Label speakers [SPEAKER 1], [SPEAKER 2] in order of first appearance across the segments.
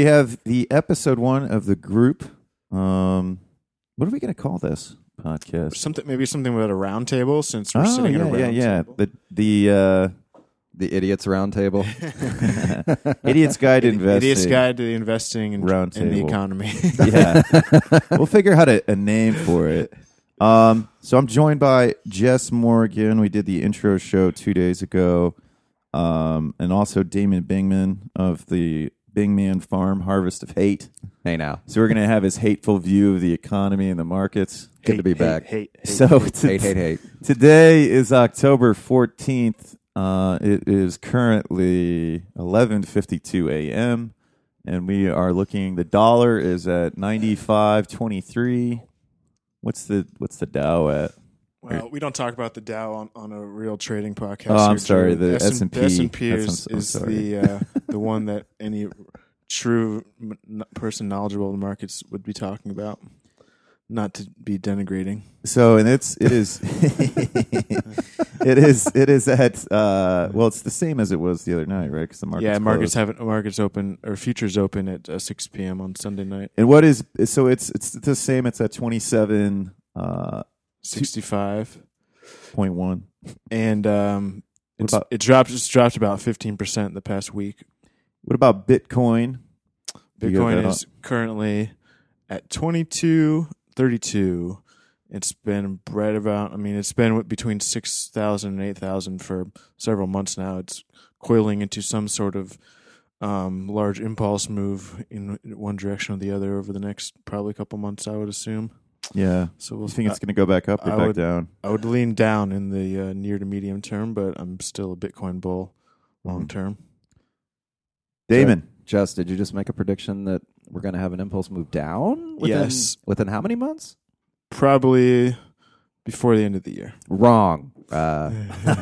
[SPEAKER 1] we have the episode one of the group. Um, what are we going to call this podcast?
[SPEAKER 2] Something maybe something about a round table since we're
[SPEAKER 1] Oh
[SPEAKER 2] sitting
[SPEAKER 1] yeah,
[SPEAKER 2] at a round
[SPEAKER 1] yeah, yeah.
[SPEAKER 2] table.
[SPEAKER 1] The the uh,
[SPEAKER 3] The idiots roundtable.
[SPEAKER 1] idiot's guide to investing.
[SPEAKER 2] Idiot's Guide to Investing in,
[SPEAKER 1] Round
[SPEAKER 2] in the. Economy.
[SPEAKER 1] yeah, we'll figure out a, a name for it. Um, so I'm joined by Jess Moore. We did the intro show two days ago, um, and also Damon Bingman of the Bingman Farm Harvest of Hate.
[SPEAKER 3] hey now,
[SPEAKER 1] So we're gonna have his hateful view of the economy and the markets.
[SPEAKER 3] good to be back.
[SPEAKER 2] Hate, hate,
[SPEAKER 1] So
[SPEAKER 2] hate.
[SPEAKER 1] to-
[SPEAKER 3] hate, hate, hate.
[SPEAKER 1] Today is October 14th. Uh, it is currently 11:52 a.m. and we are looking the dollar is at 95.23. What's the what's the Dow at?
[SPEAKER 2] Well, we don't talk about the Dow on, on a real trading podcast.
[SPEAKER 1] Oh, I'm
[SPEAKER 2] here,
[SPEAKER 1] sorry, the
[SPEAKER 2] S&P,
[SPEAKER 1] S&P.
[SPEAKER 2] S&P is,
[SPEAKER 1] I'm-
[SPEAKER 2] is
[SPEAKER 1] sorry.
[SPEAKER 2] the uh, the one that any true m- person knowledgeable of the markets would be talking about. Not to be denigrating.
[SPEAKER 1] So and it's it is it is it is at uh well it's the same as it was the other night, right? Because the markets
[SPEAKER 2] yeah, markets
[SPEAKER 1] closed.
[SPEAKER 2] haven't markets open or futures open at uh, six p.m. on Sunday night.
[SPEAKER 1] And what is so it's it's the same. It's at 27 uh
[SPEAKER 2] Sixty five.
[SPEAKER 1] point one.
[SPEAKER 2] and um, it's,
[SPEAKER 1] about-
[SPEAKER 2] it dropped. It's dropped about fifteen percent the past week.
[SPEAKER 1] What about Bitcoin? You got
[SPEAKER 2] Bitcoin is currently at twenty two thirty two. It's been right about. I mean, it's been between six thousand and eight thousand for several months now. It's coiling into some sort of um, large impulse move in one direction or the other over the next probably a couple months. I would assume.
[SPEAKER 1] Yeah.
[SPEAKER 2] So we'll
[SPEAKER 1] You think it's going to go back up or
[SPEAKER 2] I
[SPEAKER 1] back
[SPEAKER 2] would-
[SPEAKER 1] down?
[SPEAKER 2] I would lean down in the uh, near to medium term, but I'm still a Bitcoin bull long term.
[SPEAKER 1] Damon.
[SPEAKER 3] Jess, did you just make a prediction that we're going to have an impulse move down? Within,
[SPEAKER 2] Yes.
[SPEAKER 3] Within how many months?
[SPEAKER 2] Probably before the end of the year.
[SPEAKER 3] Wrong. Uh,
[SPEAKER 2] All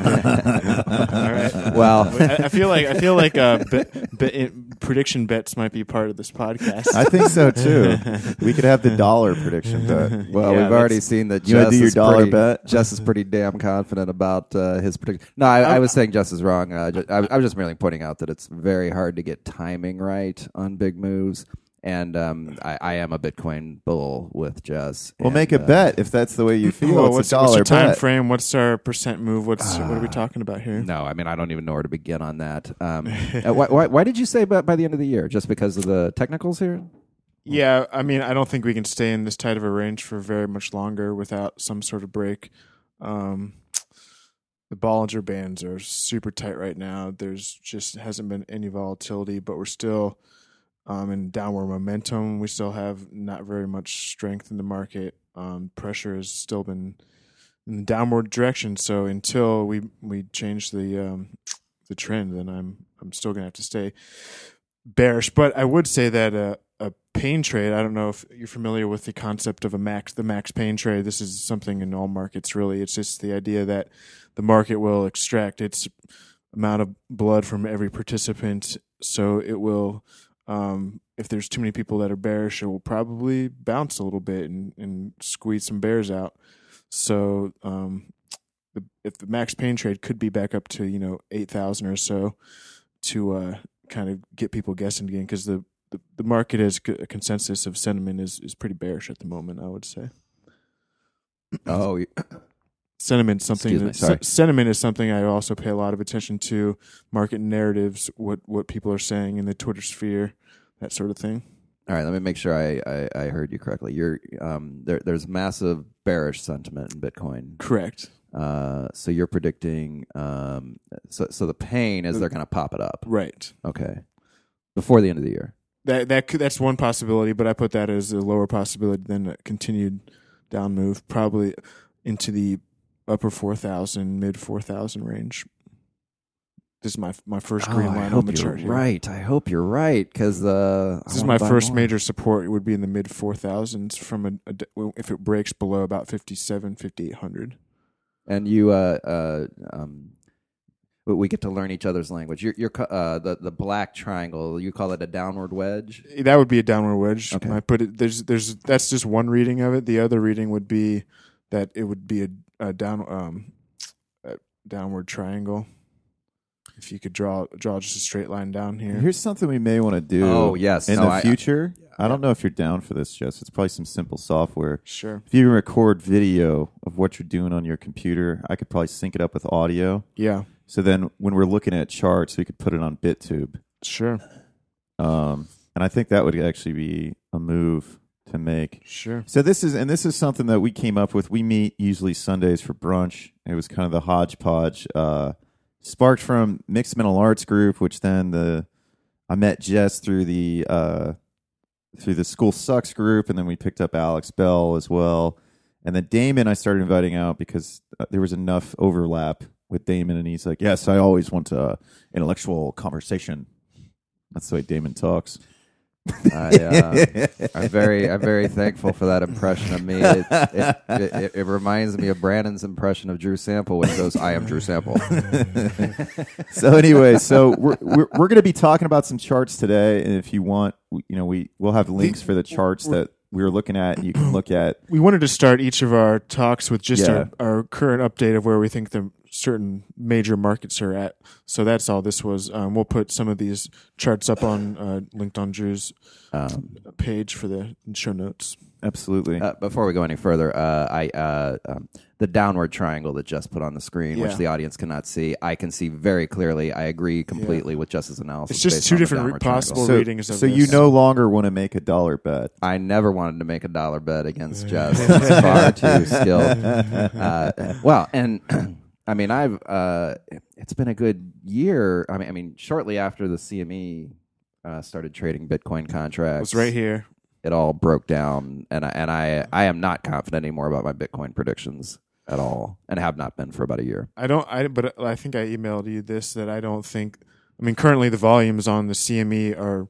[SPEAKER 2] right.
[SPEAKER 3] well,
[SPEAKER 2] I, I feel like I feel like uh, bet, bet, prediction bets might be part of this podcast.
[SPEAKER 1] I think so too. we could have the dollar prediction bet.
[SPEAKER 3] well,
[SPEAKER 2] Yeah,
[SPEAKER 3] we've already seen that
[SPEAKER 1] You
[SPEAKER 3] Jess
[SPEAKER 1] do your
[SPEAKER 3] is
[SPEAKER 1] dollar
[SPEAKER 3] pretty,
[SPEAKER 1] bet?
[SPEAKER 3] Jess is pretty damn confident about uh, his prediction. No, I, I was saying Jess is wrong. Uh, I, I was just merely pointing out that it's very hard to get timing right on big moves. And um, I, I am a Bitcoin bull with Jess.
[SPEAKER 1] We'll
[SPEAKER 3] and,
[SPEAKER 1] make a
[SPEAKER 3] uh,
[SPEAKER 1] bet if that's the way you feel.
[SPEAKER 2] Well,
[SPEAKER 1] it's
[SPEAKER 2] what's,
[SPEAKER 1] a
[SPEAKER 2] what's your time
[SPEAKER 1] bet.
[SPEAKER 2] frame? What's our percent move? What's what
[SPEAKER 1] Ah.
[SPEAKER 2] are we talking about here?
[SPEAKER 3] No, I mean I don't even know where to begin on that. Um, uh, why, why, why did you say by, by the end of the year? Just because of the technicals here?
[SPEAKER 2] Yeah, I mean, I don't think we can stay in this tight of a range for very much longer without some sort of break. Um, the Bollinger bands are super tight right now. There's just hasn't been any volatility, but we're still um, in downward momentum. We still have not very much strength in the market. Um, pressure has still been in the downward direction. So until we we change the um, the trend, then I'm I'm still gonna have to stay bearish. But I would say that uh, a pain trade. I don't know if you're familiar with the concept of a max the max pain trade. This is something in all markets. Really, it's just the idea that the market will extract its amount of blood from every participant. So it will. Um, if there's too many people that are bearish, it will probably bounce a little bit and, and squeeze some bears out. So um, the, if the max pain trade could be back up to you know eight thousand or so to uh, kind of get people guessing again because the, the the market has a consensus of sentiment is is pretty bearish at the moment. I would say
[SPEAKER 3] Oh,
[SPEAKER 2] sentiment something
[SPEAKER 3] me,
[SPEAKER 2] that, sentiment is something I also pay a lot of attention to. Market narratives, what what people are saying in the Twitter sphere, that sort of thing.
[SPEAKER 3] all right. Let me make sure I, I, I heard you correctly. You're um, there. There's massive bearish sentiment in Bitcoin.
[SPEAKER 2] Correct.
[SPEAKER 3] Uh, so you're predicting. Um, so so the pain is they're going to pop it up.
[SPEAKER 2] Right.
[SPEAKER 3] Okay, before the end of the year.
[SPEAKER 2] That that could, that's one possibility, but I put that as a lower possibility than a continued down move, probably into the upper four thousand, mid four thousand range. This is my my first green
[SPEAKER 3] Oh, I
[SPEAKER 2] line
[SPEAKER 3] hope
[SPEAKER 2] on the
[SPEAKER 3] you're
[SPEAKER 2] chart here.
[SPEAKER 3] right. I hope you're right because the
[SPEAKER 2] This is my first major support. It would be in the mid four thousands from a, a if it breaks below about 57, 5800.
[SPEAKER 3] And you, uh, uh, um, we- get to learn each other's language. You're, you're, uh, the the black triangle. You call it a downward wedge.
[SPEAKER 2] That would be a downward wedge.
[SPEAKER 3] Okay.
[SPEAKER 2] I put it there's there's that's just one reading of it. The other reading would be that it would be a, a down um a downward triangle. if you could draw draw just a straight line down here.
[SPEAKER 1] Here's something we may want to do.
[SPEAKER 3] Oh, yes.
[SPEAKER 1] in
[SPEAKER 3] No,
[SPEAKER 1] the
[SPEAKER 3] I-
[SPEAKER 1] future. I, don't know if you're down for this, Jess. It's probably some simple software.
[SPEAKER 2] Sure.
[SPEAKER 1] If you can record video of what you're doing on your computer, I could probably sync it up with audio.
[SPEAKER 2] Yeah.
[SPEAKER 1] So then, when we're looking at charts, we could put it on BitTube.
[SPEAKER 2] Sure.
[SPEAKER 1] Um, and I think that would actually be a move to make.
[SPEAKER 2] Sure.
[SPEAKER 1] So this is and this is something that we came up with. We meet usually Sundays for brunch. It was kind of the hodgepodge, uh, sparked from Mixed Mental Arts Group, which then the I met Jess through the uh, through the School Sucks group, and then we picked up Alex Bell as well. And then Damon, I started inviting out because uh, there was enough overlap with Damon, and he's like, "Yes, I always want uh, intellectual conversation." That's the way Damon talks.
[SPEAKER 3] I, uh, I'm very, I'm very thankful for that impression of me. It, it, it, it reminds me of Brandon's impression of Drew Sample, which goes, "I am Drew Sample."
[SPEAKER 1] so anyway, so we're we're, we're going to be talking about some charts today, and if you want, you know, we we'll have links for the charts that we were looking at. You can look at.
[SPEAKER 2] We wanted to start each of our talks with just
[SPEAKER 1] Yeah.
[SPEAKER 2] our, our current update of where we think the certain major markets are at. So that's all this was. Um, we'll put some of these charts up on uh, linked on Drew's
[SPEAKER 3] Um,
[SPEAKER 2] page for the show notes.
[SPEAKER 1] Absolutely.
[SPEAKER 3] uh, before we go any further, uh, I uh, um, the downward triangle that Jess put on the screen, which the audience cannot see, I can see very clearly. I agree completely with Jess's analysis.
[SPEAKER 2] It's just two different
[SPEAKER 3] downward
[SPEAKER 2] possible
[SPEAKER 1] so
[SPEAKER 2] readings of
[SPEAKER 1] so you no longer want to make a dollar bet.
[SPEAKER 3] I never wanted to make a dollar bet against Jess. It's far too skilled. Uh, well, and I mean, I've uh, it's been a good year. I mean, I mean, shortly after the CME uh, started trading Bitcoin
[SPEAKER 2] It
[SPEAKER 3] contracts,
[SPEAKER 2] was right here.
[SPEAKER 3] it all broke down, and I, and I I am not confident anymore about my Bitcoin predictions at all, and have not been for about a year.
[SPEAKER 2] I don't. I but I think I emailed you this that I don't think. I mean, currently the volumes on the CME are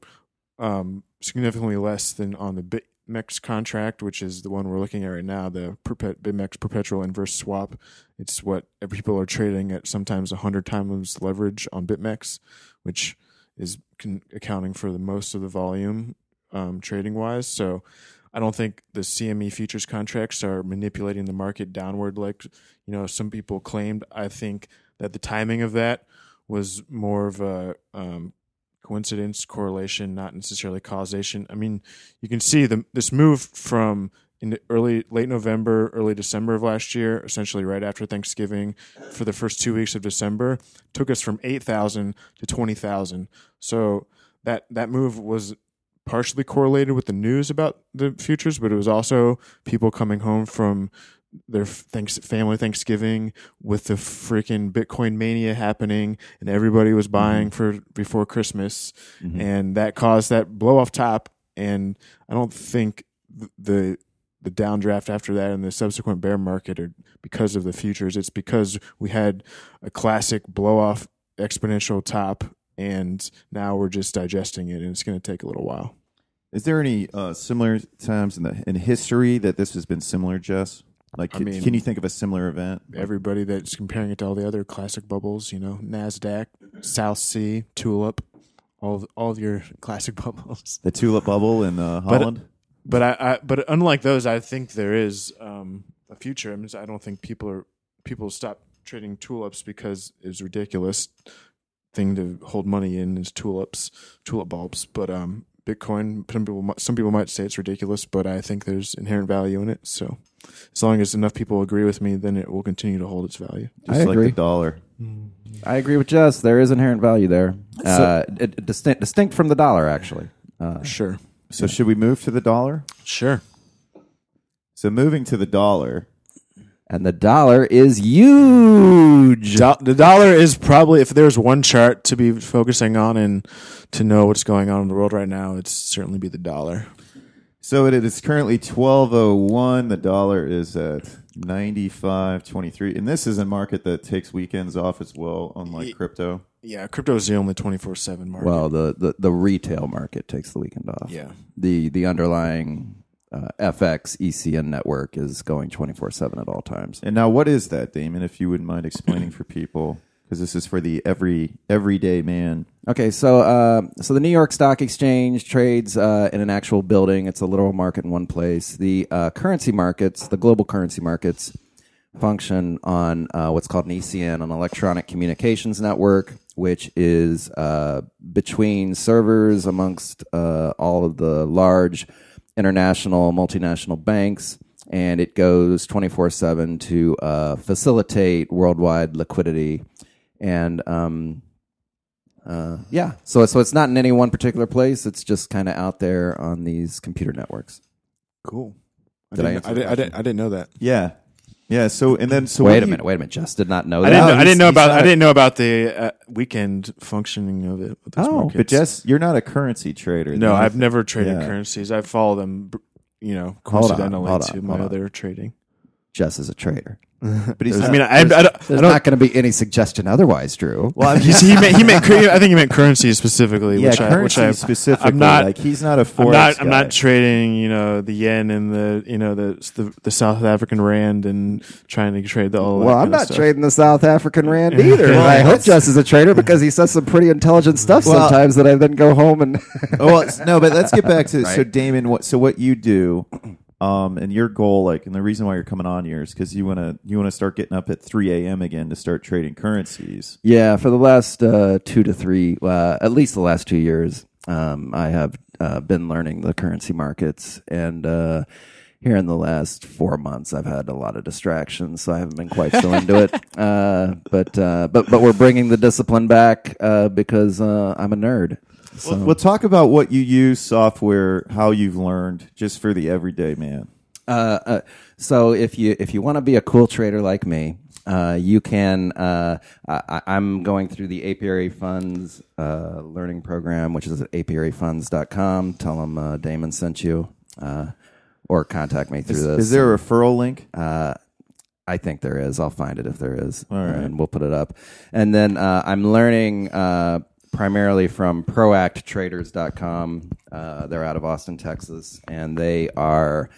[SPEAKER 2] um, significantly less than on the BitMEX contract, which is the one we're looking at right now, the perpet, BitMEX perpetual inverse swap. It's what people are trading at sometimes hundred times leverage on BitMEX, which is con- accounting for the most of the volume um, trading wise. So. I don't think the CME futures contracts are manipulating the market downward like you know some people claimed. I think that the timing of that was more of a um, coincidence, correlation, not necessarily causation. I mean, you can see the this move from in the early late November, early December of last year, essentially right after Thanksgiving, for the first two weeks of December, took us from eight thousand to twenty thousand. So that that move was partially correlated with the news about the futures, but it was also people coming home from their thanks family Thanksgiving with the freaking Bitcoin mania happening, and everybody was buying for before Christmas, and that caused that blow off top. And I don't think the the downdraft after that and the subsequent bear market are because of the futures. It's because we had a classic blow off exponential top, and now we're just digesting it, and it's going to take a little while.
[SPEAKER 1] Is there any uh, similar times in the in history that this has been similar, Jess? Like,
[SPEAKER 2] I
[SPEAKER 1] can,
[SPEAKER 2] mean-
[SPEAKER 1] can you think of a similar event?
[SPEAKER 2] everybody that's comparing it to all the other classic bubbles, you know, Nasdaq, South Sea, Tulip, all of, all of your classic bubbles.
[SPEAKER 1] The tulip bubble in uh, Holland.
[SPEAKER 2] But I, I but unlike those, I think there is um, a future. I, mean, I don't think people are people stop trading tulips because it's ridiculous thing to hold money in is tulips, tulip bulbs. But um, Bitcoin, some people some people might say it's ridiculous, but I think there's inherent value in it. So as long as enough people agree with me, then it will continue to hold its value.
[SPEAKER 1] just
[SPEAKER 3] I
[SPEAKER 1] like
[SPEAKER 3] agree.
[SPEAKER 1] the dollar.
[SPEAKER 3] I agree with Jess. There is inherent value there, uh, it, distinct, distinct from the dollar, actually. Uh,
[SPEAKER 2] Sure,
[SPEAKER 1] So should we move to the dollar?
[SPEAKER 2] sure.
[SPEAKER 1] So moving to the dollar.
[SPEAKER 3] and the dollar is huge.
[SPEAKER 2] Do- the dollar is probably if there's one chart to be focusing on and to know what's going on in the world right now, it's certainly be the dollar.
[SPEAKER 1] So it is currently twelve oh one. The dollar is at ninety five twenty three, and this is a market that takes weekends off as well, unlike crypto.
[SPEAKER 2] Yeah, crypto is the only twenty four seven market.
[SPEAKER 3] Well, the, the, the retail market takes the weekend off.
[SPEAKER 2] yeah,
[SPEAKER 3] The the underlying uh, FX ECN network is going twenty four seven at all times.
[SPEAKER 1] And now, what is that, Damon? If you wouldn't mind explaining for people, because this is for the every everyday man.
[SPEAKER 3] Okay, so uh, so the New York Stock Exchange trades uh, in an actual building. It's a literal market in one place. The uh, currency markets, the global currency markets, function on uh, what's called an ECN, an electronic communications network, which is uh, between servers amongst uh, all of the large international, multinational banks. And it goes 24 7 to facilitate worldwide liquidity. And um, uh, yeah, so, so it's not in any one particular place. It's just kind of out there on these computer networks.
[SPEAKER 2] Cool. I
[SPEAKER 3] Did I
[SPEAKER 2] didn't,
[SPEAKER 3] answer
[SPEAKER 2] I, didn't, I, didn't, I didn't know that.
[SPEAKER 1] Yeah, yeah. So and then so
[SPEAKER 3] wait a minute, wait a minute. Just did not know
[SPEAKER 2] I
[SPEAKER 3] that.
[SPEAKER 2] didn't, know, I didn't know about. I didn't know about the uh, weekend functioning of it. With those
[SPEAKER 3] Oh,
[SPEAKER 2] markets.
[SPEAKER 1] But Jess, you're not a currency trader.
[SPEAKER 2] no. I've never traded
[SPEAKER 1] Yeah.
[SPEAKER 2] currencies. I follow them, you know,
[SPEAKER 3] Hold on,
[SPEAKER 2] coincidentally
[SPEAKER 3] hold on,
[SPEAKER 2] to my
[SPEAKER 3] hold on.
[SPEAKER 2] other trading.
[SPEAKER 3] Jess is a trader.
[SPEAKER 1] But he's
[SPEAKER 2] I mean, I, I, I don't. I
[SPEAKER 3] There's
[SPEAKER 2] don't
[SPEAKER 3] not going to be any suggestion otherwise, Drew.
[SPEAKER 1] well, I'm
[SPEAKER 2] He's- he meant he meant cur- I think he meant currency specifically,
[SPEAKER 1] yeah,
[SPEAKER 2] which I which
[SPEAKER 1] currency
[SPEAKER 2] I
[SPEAKER 1] specifically.
[SPEAKER 2] I'm not
[SPEAKER 1] like he's not a
[SPEAKER 2] I'm
[SPEAKER 1] forex
[SPEAKER 2] not I'm
[SPEAKER 1] guy.
[SPEAKER 2] not trading you know the yen and the you know the the, the South African rand and trying to trade the all.
[SPEAKER 3] Well, I'm not
[SPEAKER 2] stuff.
[SPEAKER 3] trading the South African rand either.
[SPEAKER 1] Well,
[SPEAKER 3] I hope Jess is a trader because he says some pretty intelligent stuff
[SPEAKER 1] Well-
[SPEAKER 3] sometimes that I then go home and.
[SPEAKER 1] oh, well, no, but let's get back to so Damon. What so what you do, um, and your goal, like, and the reason why you're coming on here is because you want to you want to start getting up at 3 a.m. again to start trading currencies.
[SPEAKER 3] Yeah, for the last uh, two to three, uh, at least the last two years, um, I have uh, been learning the currency markets, and uh, here in the last four months, I've had a lot of distractions, so I haven't been quite so into it. Uh, but uh, but but we're bringing the discipline back uh, because uh, I'm a nerd. So
[SPEAKER 1] We'll talk about what you use software, how you've learned, just for the everyday man.
[SPEAKER 3] Uh, uh, so if you if you want to be a cool trader like me, uh, you can. Uh, I, I'm going through the Apiary Funds uh, learning program, which is at apiaryfunds.com. Tell them uh, Damon sent you, uh, or contact me through
[SPEAKER 1] Is,
[SPEAKER 3] this.
[SPEAKER 1] is there a referral link?
[SPEAKER 3] Uh, I think there is. I'll find it if there is,
[SPEAKER 1] All right.
[SPEAKER 3] and we'll put it up. And then uh, I'm learning uh, primarily from ProactTraders.com. Uh, they're out of Austin, Texas, and they are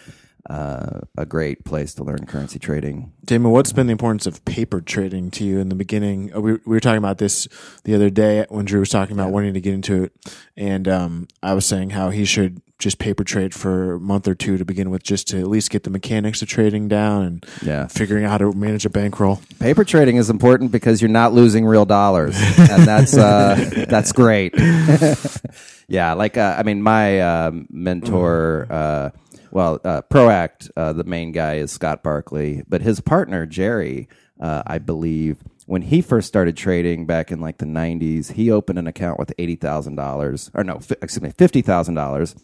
[SPEAKER 3] uh, a great place to learn currency trading.
[SPEAKER 2] Damon, what's been the importance of paper trading to you in the beginning? Uh, We, we were talking about this the other day when Drew was talking about wanting to get into it, and um, I was saying how he should just paper trade for a month or two to begin with, just to at least get the mechanics of trading down and
[SPEAKER 3] Yeah.
[SPEAKER 2] figuring out how to manage a bankroll.
[SPEAKER 3] Paper trading is important because you're not losing real dollars, and that's uh, that's great. yeah, like uh, I mean, my uh, mentor, uh, well, uh, Proact, uh, the main guy is Scott Barkley, but his partner Jerry, uh, I believe, when he first started trading back in like the '90s, he opened an account with eighty thousand dollars, or no, fi- excuse me, fifty thousand dollars.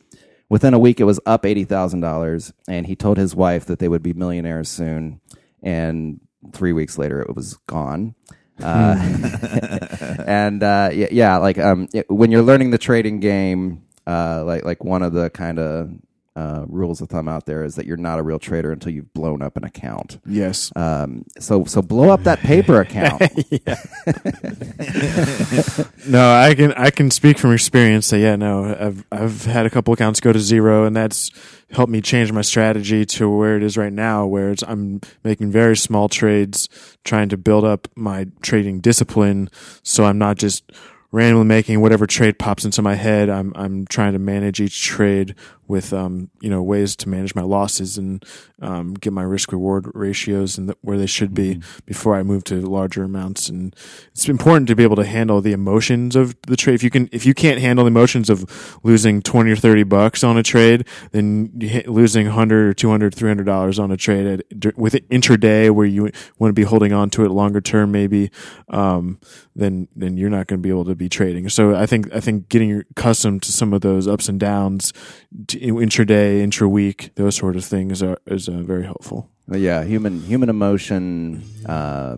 [SPEAKER 3] Within a week, it was up eighty thousand dollars, and he told his wife that they would be millionaires soon. And three weeks later, it was gone. Uh, and uh, yeah, yeah, like um, it- when you're learning the trading game, uh, like like one of the kind of uh, rules of thumb out there is that you're not a real trader until you've blown up an account.
[SPEAKER 2] Yes.
[SPEAKER 3] Um, so so blow up that paper account.
[SPEAKER 2] No, I can I can speak from experience that yeah, no, I've I've had a couple accounts go to zero, and that's helped me change my strategy to where it is right now, where it's I'm making very small trades, trying to build up my trading discipline, so I'm not just randomly making whatever trade pops into my head. I'm I'm trying to manage each trade with um you know ways to manage my losses and um, get my risk reward ratios and where they should be before I move to larger amounts. And it's important to be able to handle the emotions of the trade. If you can, if you can't handle the emotions of losing twenty or thirty bucks on a trade, then losing hundred or 200 300 dollars on a trade at, with it intraday where you want to be holding on to it longer term, maybe, um, then then you're not going to be able to be trading. So I think I think getting accustomed to some of those ups and downs, intraday, intra week, those sort of things are is uh, very helpful.
[SPEAKER 3] Yeah, human human emotion uh,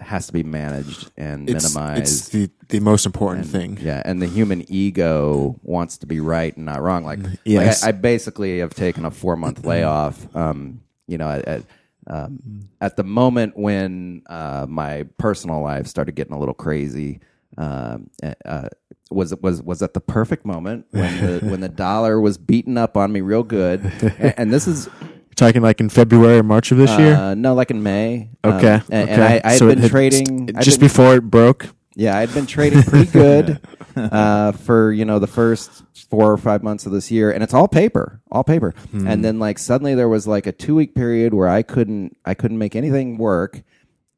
[SPEAKER 3] has to be managed and
[SPEAKER 2] It's,
[SPEAKER 3] minimized.
[SPEAKER 2] it's the the most important
[SPEAKER 3] And,
[SPEAKER 2] thing.
[SPEAKER 3] Yeah, and the human ego wants to be right and not wrong. Like,
[SPEAKER 2] Yes.
[SPEAKER 3] like I, I basically have taken a four month layoff. Um, you know, at at, um, at the moment when uh, my personal life started getting a little crazy. Um, uh, was was was at the perfect moment when the when the dollar was beaten up on me real good, and, and this is
[SPEAKER 2] You're talking like in February or March of this year.
[SPEAKER 3] uh, no, like in May. Um,
[SPEAKER 2] Okay,
[SPEAKER 3] and,
[SPEAKER 2] okay.
[SPEAKER 3] and I, I had
[SPEAKER 2] So
[SPEAKER 3] been
[SPEAKER 2] had-
[SPEAKER 3] trading I'd
[SPEAKER 2] just
[SPEAKER 3] been-
[SPEAKER 2] before it broke.
[SPEAKER 3] yeah, I'd been trading pretty good uh, for you know the first four or five months of this year, and it's all paper, all paper. And then like suddenly there was like a two week period where I couldn't I couldn't make anything work,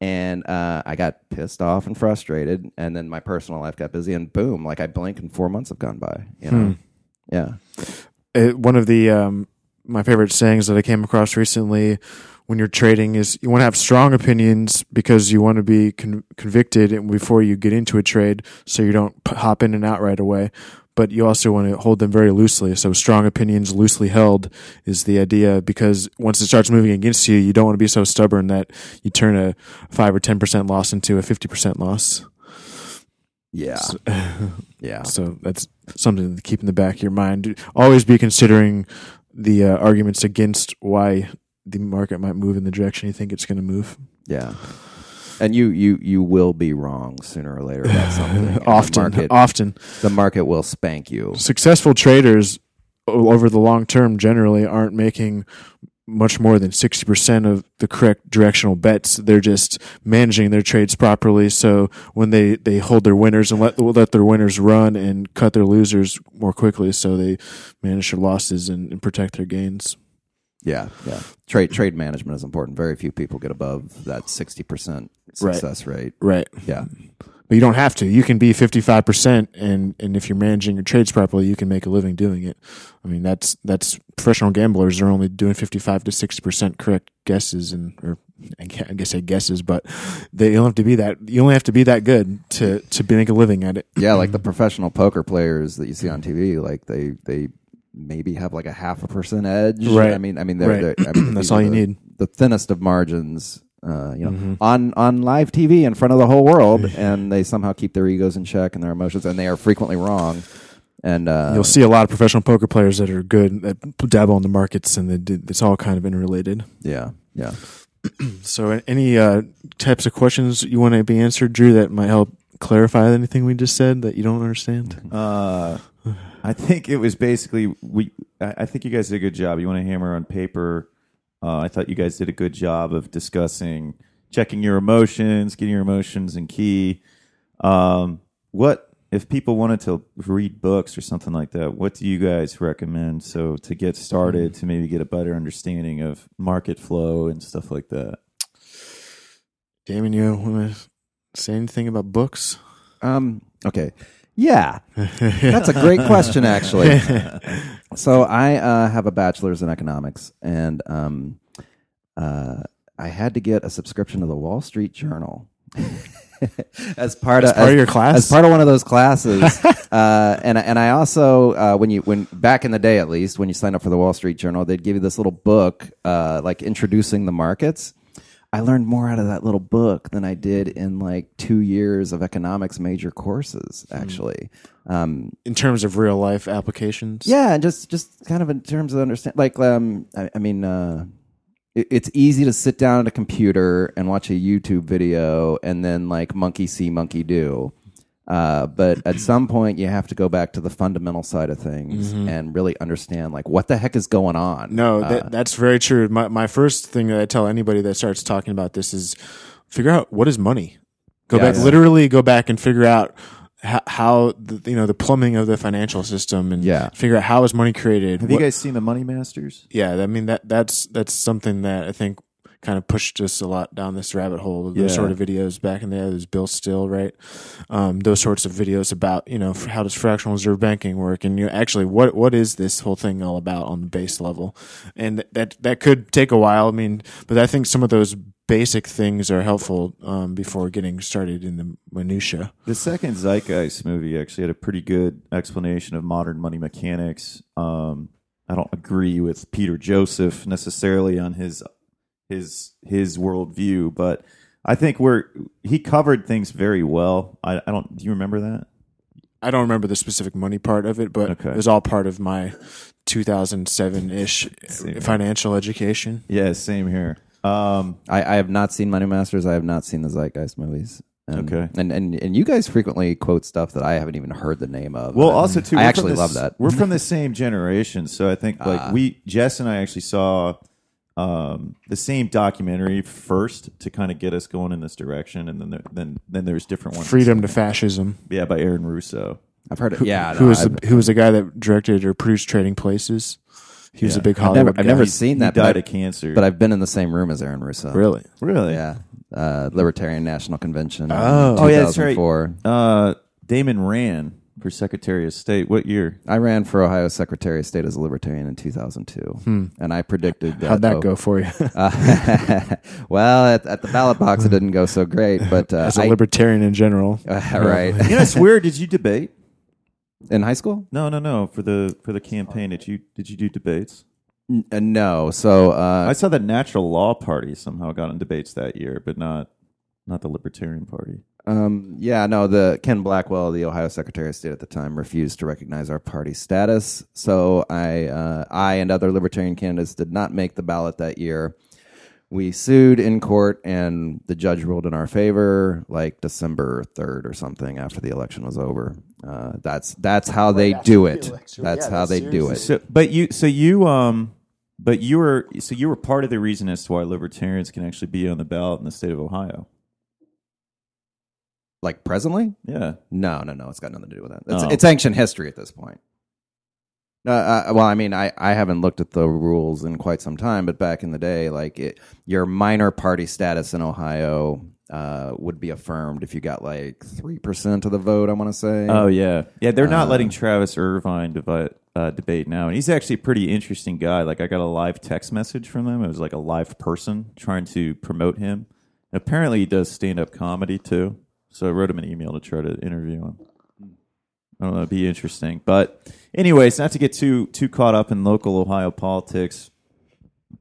[SPEAKER 3] and uh, I got pissed off and frustrated, and then my personal life got busy, and boom, like I blink and four months have gone by. You know, yeah,
[SPEAKER 2] Uh, one of the um, my favorite sayings that I came across recently when you're trading is you want to have strong opinions because you want to be con- convicted before you get into a trade, so you don't hop in and out right away. But you also want to hold them very loosely. So strong opinions, loosely held, is the idea. Because once it starts moving against you, you don't want to be so stubborn that you turn a five or ten percent loss into a fifty percent loss.
[SPEAKER 3] yeah, yeah.
[SPEAKER 2] So that's something to keep in the back of your mind. Always be considering the uh, arguments against why the market might move in the direction you think it's going to move.
[SPEAKER 3] Yeah. And you, you, you will be wrong sooner or later about something. And
[SPEAKER 2] often,
[SPEAKER 3] the market,
[SPEAKER 2] often
[SPEAKER 3] the market will spank you.
[SPEAKER 2] successful traders over the long term generally aren't making much more than 60% of the correct directional bets. They're just managing their trades properly. So when they, they hold their winners and let, let their winners run and cut their losers more quickly. So they manage their losses and, and protect their gains.
[SPEAKER 3] Yeah, yeah. Trade trade management is important. Very few people get above that sixty percent success rate.
[SPEAKER 2] Right.
[SPEAKER 3] Yeah,
[SPEAKER 2] But you don't have to. You can be 55% and, and if you're managing your trades properly, you can make a living doing it. I mean, that's, that's professional gamblers are only doing 55 to 60% correct guesses and, or I guess I guesses, but they don't have to be that, you only have to be that good to, to make a living at it.
[SPEAKER 3] yeah. Like the professional poker players that you see on TV, like they they maybe have like a half a percent edge.
[SPEAKER 2] Right.
[SPEAKER 3] I mean, I mean, they're,
[SPEAKER 2] Right.
[SPEAKER 3] they're I mean,
[SPEAKER 2] That's all you
[SPEAKER 3] the-
[SPEAKER 2] need.
[SPEAKER 3] The thinnest of margins. Uh, you know,
[SPEAKER 2] Mm-hmm.
[SPEAKER 3] on on live TV in front of the whole world, and they somehow keep their egos in check and their emotions, and they are frequently wrong. And uh,
[SPEAKER 2] You'll see a lot of professional poker players that are good, that dabble in the markets and they did, it's all kind of interrelated.
[SPEAKER 3] yeah, yeah.
[SPEAKER 2] So, any uh, types of questions you want to be answered, Drew, that might help clarify anything we just said that you don't understand?
[SPEAKER 1] Uh, I think it was basically we. I I think you guys did a good job. You want to hammer on paper. Uh, I thought you guys did a good job of discussing, checking your emotions, getting your emotions in key. Um, what if people wanted to read books or something like that? What do you guys recommend? So to get started, to maybe get a better understanding of market flow and stuff like that.
[SPEAKER 2] Damon, you want to say anything about books?
[SPEAKER 3] Um. Okay. Yeah, that's a great question, actually. so I uh, have a bachelor's in economics, and um, uh, I had to get a subscription to the Wall Street Journal. as part of
[SPEAKER 2] part of your class?
[SPEAKER 3] as part of one of those classes, uh, and and I also uh, when you when back in the day at least when you signed up for the Wall Street Journal, they'd give you this little book uh, like introducing the markets. I learned more out of that little book than I did in like two years of economics major courses. Actually, um,
[SPEAKER 2] In terms of real life applications?
[SPEAKER 3] yeah, and just just kind of in terms of understand, like, um, I, I mean, uh, it, it's easy to sit down at a computer and watch a YouTube video and then like monkey see, monkey do. Uh, but at some point, you have to go back to the fundamental side of things and really understand like what the heck is going on.
[SPEAKER 2] No,
[SPEAKER 3] Uh,
[SPEAKER 2] that's very true. My, my first thing that I tell anybody that starts talking about this is figure out what is money. Go
[SPEAKER 3] Yeah,
[SPEAKER 2] back,
[SPEAKER 3] yeah.
[SPEAKER 2] literally go back and figure out how, how the, you know, the plumbing of the financial system and
[SPEAKER 3] Yeah.
[SPEAKER 2] figure out how is money created.
[SPEAKER 1] Have you guys seen the Money Masters?
[SPEAKER 2] yeah, I mean that that's that's something that I think kind of pushed us a lot down this rabbit hole of those
[SPEAKER 1] Yeah.
[SPEAKER 2] sort of videos back in the day. There's Bill Still, right? Um, those sorts of videos about you know how does fractional reserve banking work, and you know, actually what what is this whole thing all about on the base level, and that that could take a while. I mean, but I think some of those basic things are helpful um, before getting started in the minutia.
[SPEAKER 1] The second Zeitgeist movie actually had a pretty good explanation of modern money mechanics. Um, I don't agree with Peter Joseph necessarily on his his his worldview, but I think we're he covered things very well. I, I don't. Do you remember that?
[SPEAKER 2] I don't remember the specific money part of it, but
[SPEAKER 1] Okay.
[SPEAKER 2] it was all part of my 2007 ish
[SPEAKER 1] Same.
[SPEAKER 2] financial education.
[SPEAKER 1] Yeah, same here. Um,
[SPEAKER 3] I, I have not seen Money Masters. I have not seen the Zeitgeist movies. And,
[SPEAKER 1] Okay.
[SPEAKER 3] and and and you guys frequently quote stuff that I haven't even heard the name of.
[SPEAKER 1] Well, also too,
[SPEAKER 3] I actually
[SPEAKER 1] the
[SPEAKER 3] love that.
[SPEAKER 1] We're from the same generation, so I think like
[SPEAKER 3] Ah.
[SPEAKER 1] we Jess and I actually saw um, the same documentary first to kind of get us going in this direction, and then there, then then there's different ones.
[SPEAKER 2] Freedom to Fascism.
[SPEAKER 1] yeah, by Aaron Russo.
[SPEAKER 3] I've heard it. Yeah,
[SPEAKER 2] who was
[SPEAKER 3] I've-
[SPEAKER 2] the, who was the guy that directed or produced Trading Places? He was
[SPEAKER 1] Yeah.
[SPEAKER 2] a big
[SPEAKER 3] I've
[SPEAKER 2] Hollywood.
[SPEAKER 3] never, I've never
[SPEAKER 2] He's-
[SPEAKER 3] seen
[SPEAKER 1] He
[SPEAKER 3] that,
[SPEAKER 1] died
[SPEAKER 3] but,
[SPEAKER 1] of cancer.
[SPEAKER 3] But I've been in the same room as Aaron Russo.
[SPEAKER 2] really.
[SPEAKER 1] really,
[SPEAKER 3] Yeah, uh, Libertarian National Convention.
[SPEAKER 2] Oh.
[SPEAKER 1] Oh, yeah, that's right.
[SPEAKER 3] 2004.
[SPEAKER 1] Uh, Damon ran for Secretary of State. What year?
[SPEAKER 3] I ran for Ohio Secretary of State as a Libertarian in 2002, and I predicted that.
[SPEAKER 2] How'd that
[SPEAKER 3] oh,
[SPEAKER 2] go for you?
[SPEAKER 3] Uh, well, at, at the ballot box, it didn't go so great, but uh,
[SPEAKER 2] As a
[SPEAKER 3] I-
[SPEAKER 2] libertarian in general.
[SPEAKER 3] uh, right
[SPEAKER 1] You know, it's weird. Did you debate?
[SPEAKER 3] in high school.
[SPEAKER 1] No, no, no. For the for the campaign, did you did you do debates?
[SPEAKER 3] N- uh, no, so uh,
[SPEAKER 1] I saw the Natural Law Party somehow got in debates that year, but not not the Libertarian Party.
[SPEAKER 3] Um, yeah, no, the Ken Blackwell, the Ohio Secretary of State at the time, refused to recognize our party status. So I, uh, I and other Libertarian candidates did not make the ballot that year. We sued in court, and the judge ruled in our favor, like December third or something after the election was over. Uh, that's that's how they do it. That's how they do it.
[SPEAKER 1] So, but you, so you, um, but you were, so you were part of the reason as to why libertarians can actually be on the ballot in the state of Ohio.
[SPEAKER 3] Like presently,
[SPEAKER 1] Yeah.
[SPEAKER 3] No, no, no. It's got nothing to do with that. It's,
[SPEAKER 1] Oh.
[SPEAKER 3] it's ancient history at this point. Uh, uh, well, I mean, I, I haven't looked at the rules in quite some time, but back in the day, like it, your minor party status in Ohio uh, would be affirmed if you got like three percent of the vote. I want to say.
[SPEAKER 1] Oh yeah, yeah. They're not
[SPEAKER 3] Uh,
[SPEAKER 1] letting Travis Irvine devi- uh, debate now, and he's actually a pretty interesting guy. Like I got a live text message from him. It was like a live person trying to promote him. And apparently, he does stand up comedy too. So I wrote him an email to try to interview him. I don't know, it'd be interesting. But anyways, not to get too too caught up in local Ohio politics.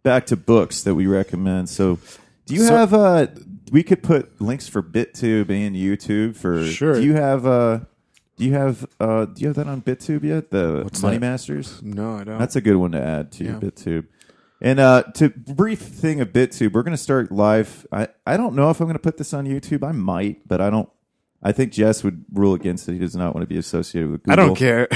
[SPEAKER 1] Back to books that we recommend. So, do you
[SPEAKER 2] So-
[SPEAKER 1] have uh we could put links for BitTube and YouTube for
[SPEAKER 2] Sure.
[SPEAKER 1] Do you have uh do you have uh do you have that on BitTube yet? The
[SPEAKER 2] What's
[SPEAKER 1] Money
[SPEAKER 2] that?
[SPEAKER 1] Masters?
[SPEAKER 2] No, I don't.
[SPEAKER 1] That's a good one to add to your
[SPEAKER 2] Yeah.
[SPEAKER 1] BitTube. And uh, to brief thing of BitTube, we're going to start live. I, I don't know if I'm going to put this on YouTube. I might, but I don't. I think Jess would rule against it. He does not want to be associated with Google.
[SPEAKER 2] I don't care.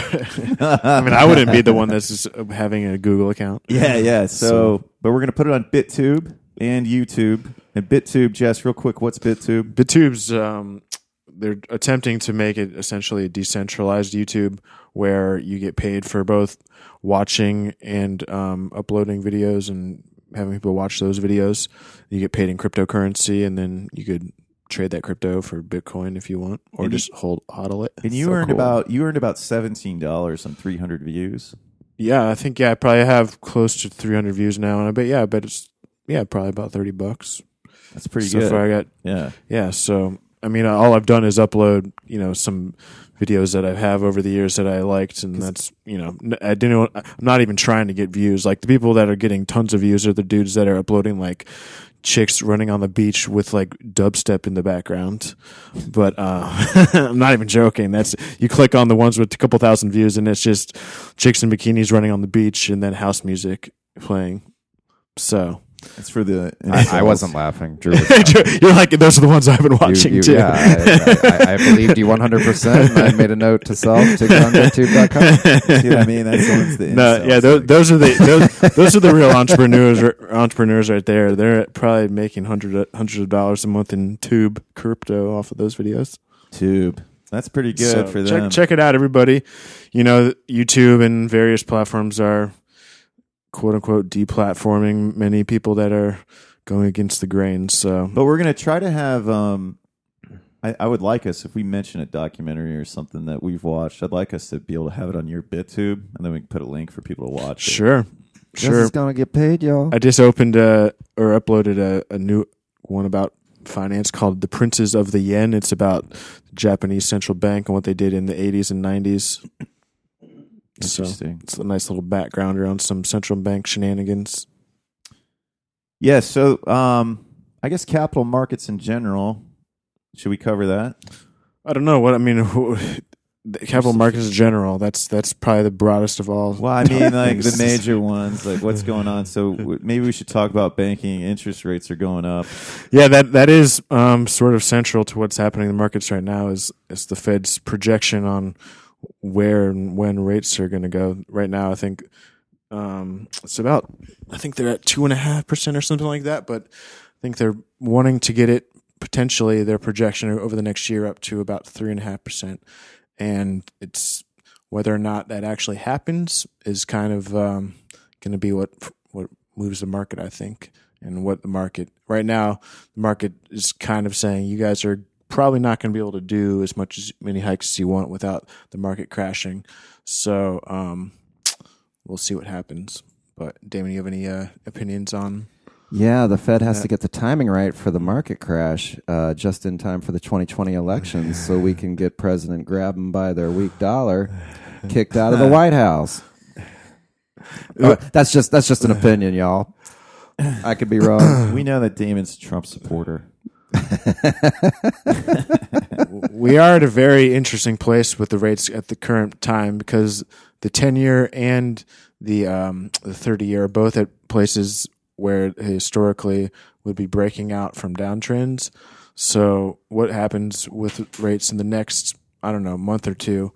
[SPEAKER 2] I mean, I wouldn't be the one that's just having a Google account.
[SPEAKER 1] Yeah, yeah. So,
[SPEAKER 2] So-
[SPEAKER 1] but we're going to put it on BitTube and YouTube. And BitTube, Jess, real quick, what's BitTube?
[SPEAKER 2] BitTube's um, they're attempting to make it essentially a decentralized YouTube where you get paid for both watching and um, uploading videos and having people watch those videos. You get paid in cryptocurrency, and then you could trade that crypto for Bitcoin if you want, or
[SPEAKER 1] And you-
[SPEAKER 2] just hold hodl it.
[SPEAKER 1] And you
[SPEAKER 2] So
[SPEAKER 1] earned
[SPEAKER 2] cool.
[SPEAKER 1] about you earned about seventeen dollars on three hundred views.
[SPEAKER 2] yeah, I think yeah, I probably have close to 300 views now, and I bet yeah, I bet it's yeah, probably about 30 bucks.
[SPEAKER 1] That's pretty
[SPEAKER 2] so
[SPEAKER 1] good.
[SPEAKER 2] far. I got
[SPEAKER 1] yeah.
[SPEAKER 2] Yeah, so I mean, all I've done is upload, you know, some videos that I have over the years that I liked, and that's, you know, I didn't. I'm not even trying to get views. Like the people that are getting tons of views are the dudes that are uploading like chicks running on the beach with like dubstep in the background. But uh, I'm not even joking. That's you click on the ones with a couple thousand views, and it's just chicks in bikinis running on the beach, and then house music playing. So
[SPEAKER 1] That's for the.
[SPEAKER 3] I, I wasn't laughing. Drew. was-
[SPEAKER 2] you're like, those are the ones I've been watching
[SPEAKER 3] you, you,
[SPEAKER 2] too.
[SPEAKER 3] yeah, I, I, I believed you 100%. I made a note to self to go on YouTube.com.
[SPEAKER 1] See what I mean? That's the ones the
[SPEAKER 2] No, yeah, those, those are the those, those are the real entrepreneurs entrepreneurs right there. They're probably making hundred hundreds of dollars a month in tube crypto off of those videos.
[SPEAKER 1] tube. That's pretty good
[SPEAKER 2] So
[SPEAKER 1] for them.
[SPEAKER 2] check check it out, everybody. You know, YouTube and various platforms are quote unquote deplatforming many people that are going against the grain. So
[SPEAKER 1] But we're gonna try to have. Um, I, I would like us if we mention a documentary or something that we've watched. I'd like us to be able to have it on your BitTube, and then we can put a link for people to watch. it.
[SPEAKER 2] sure, sure.
[SPEAKER 3] is going to get paid, y'all.
[SPEAKER 2] I just opened uh or uploaded a, a new one about finance called The Princes of the Yen. It's about the Japanese central bank and what they did in the 80s and 90s. So
[SPEAKER 1] Interesting.
[SPEAKER 2] it's a nice little background around some central bank shenanigans.
[SPEAKER 1] Yeah. So, um, I guess capital markets in general. Should we cover that?
[SPEAKER 2] I don't know what I mean. capital markets in general. That's that's probably the broadest of all.
[SPEAKER 1] Well, I mean, like the major ones, like what's going on. So w- maybe we should talk about banking. Interest rates are going up.
[SPEAKER 2] Yeah, that that is um, sort of central to what's happening in the markets right now. Is is the Fed's projection on where and when rates are going to go? Right now, I think um, it's about. I think they're at two and a half percent or something like that. But I think they're wanting to get it potentially their projection over the next year up to about three and a half percent, and it's whether or not that actually happens is kind of um, going to be what what moves the market, I think, and what the market right now the market is kind of saying you guys are probably not going to be able to do as much as many hikes as you want without the market crashing. So um, we'll see what happens. But Damon, you have any uh, opinions on?
[SPEAKER 3] Yeah, the Fed has
[SPEAKER 2] Yeah.
[SPEAKER 3] to get the timing right for the market crash uh, just in time for the 2020 elections so we can get President grab them by their weak dollar kicked out of the White House. Uh, that's just that's just an opinion, y'all. I could be wrong.
[SPEAKER 1] we know that Damon's a Trump supporter.
[SPEAKER 2] we are at a very interesting place with the rates at the current time because the 10 year and the um, the 30 year are both at places where historically would be breaking out from downtrends. So what happens with rates in the next I don't know month or two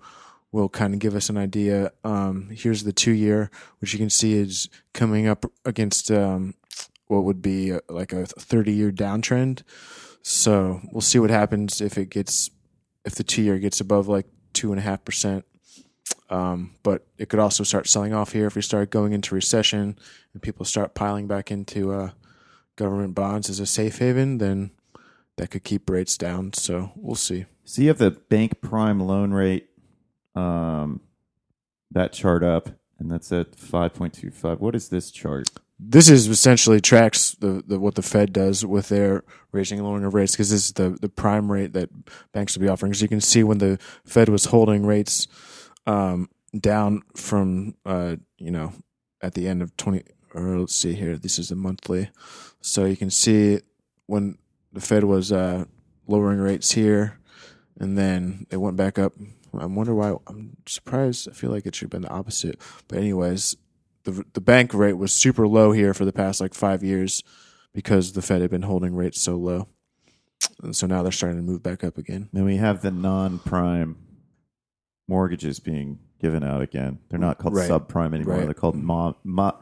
[SPEAKER 2] will kind of give us an idea. Um, here's the two year, which you can see is coming up against um, what would be like a 30 year downtrend. So we'll see what happens if it gets if the two year gets above like two and a half percent. Um, but it could also start selling off here if we start going into recession and people start piling back into uh, government bonds as a safe haven. Then that could keep rates down. So we'll see.
[SPEAKER 1] So you have the bank prime loan rate, um, that chart up, and that's at five point two five. What is this chart?
[SPEAKER 2] This is essentially tracks the, the what the Fed does with their raising and lowering of rates because this is the the prime rate that banks will be offering. So you can see when the Fed was holding rates um, down from uh, you know at the end of twenty or let's see here. This is a monthly, so you can see when the Fed was uh, lowering rates here, and then it went back up. I wonder why. I'm surprised. I feel like it should have been the opposite. But anyways, the the bank rate was super low here for the past like five years because the Fed had been holding rates so low, and so now they're starting to move back up again.
[SPEAKER 1] Then we have the non-prime mortgages being given out again. They're not called
[SPEAKER 2] Right.
[SPEAKER 1] subprime anymore.
[SPEAKER 2] Right.
[SPEAKER 1] They're called mo- mo-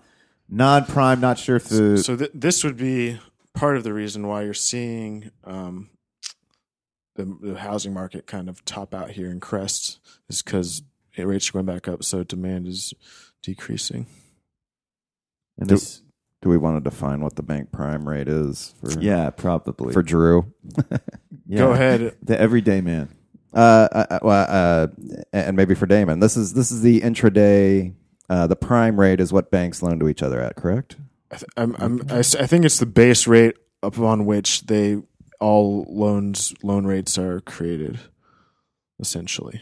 [SPEAKER 1] non-prime. Not sure if the
[SPEAKER 2] so th- this would be part of the reason why you're seeing um, the, the housing market kind of top out here and crest is because rates are going back up, so demand is decreasing.
[SPEAKER 1] And
[SPEAKER 3] Do-
[SPEAKER 1] this,
[SPEAKER 3] Do we want to define what the bank prime rate is for
[SPEAKER 1] yeah, probably
[SPEAKER 3] for Drew?
[SPEAKER 1] Yeah.
[SPEAKER 2] Go ahead.
[SPEAKER 1] The everyday man.
[SPEAKER 3] Uh, uh, well, uh, and maybe for Damon. This is this is the intraday. Uh, the prime rate is what banks loan to each other at, correct?
[SPEAKER 2] I, th- I'm, I'm, I, s- I think it's the base rate upon which they all loans loan rates are created, essentially.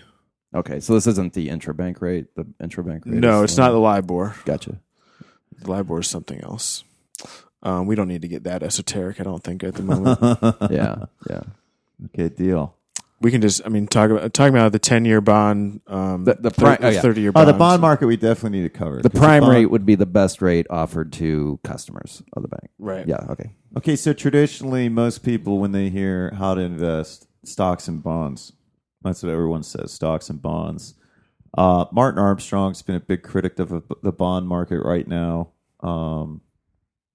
[SPEAKER 3] Okay, so this isn't the intrabank rate. The intrabank rate.
[SPEAKER 2] No,
[SPEAKER 3] is
[SPEAKER 2] it's not the LIBOR.
[SPEAKER 3] Gotcha.
[SPEAKER 2] The LIBOR is something else. Um, we don't need to get that esoteric. I don't think at the moment.
[SPEAKER 3] Yeah, yeah.
[SPEAKER 1] Okay, deal.
[SPEAKER 2] we can just, I mean, talk about talking about the ten year bond, um,
[SPEAKER 3] The- the pri- oh, yeah.
[SPEAKER 2] thirty year
[SPEAKER 1] Oh,
[SPEAKER 2] bond.
[SPEAKER 1] the bond market we definitely need to cover.
[SPEAKER 3] The
[SPEAKER 1] 'cause
[SPEAKER 3] prime
[SPEAKER 1] bond-
[SPEAKER 3] rate would be the best rate offered to customers of the bank.
[SPEAKER 2] right?
[SPEAKER 3] Yeah. Okay.
[SPEAKER 1] Okay, so traditionally, most people when they hear how to invest, stocks and bonds. That's what everyone says: stocks and bonds. Uh, Martin Armstrong's been a big critic of the bond market right now. Um,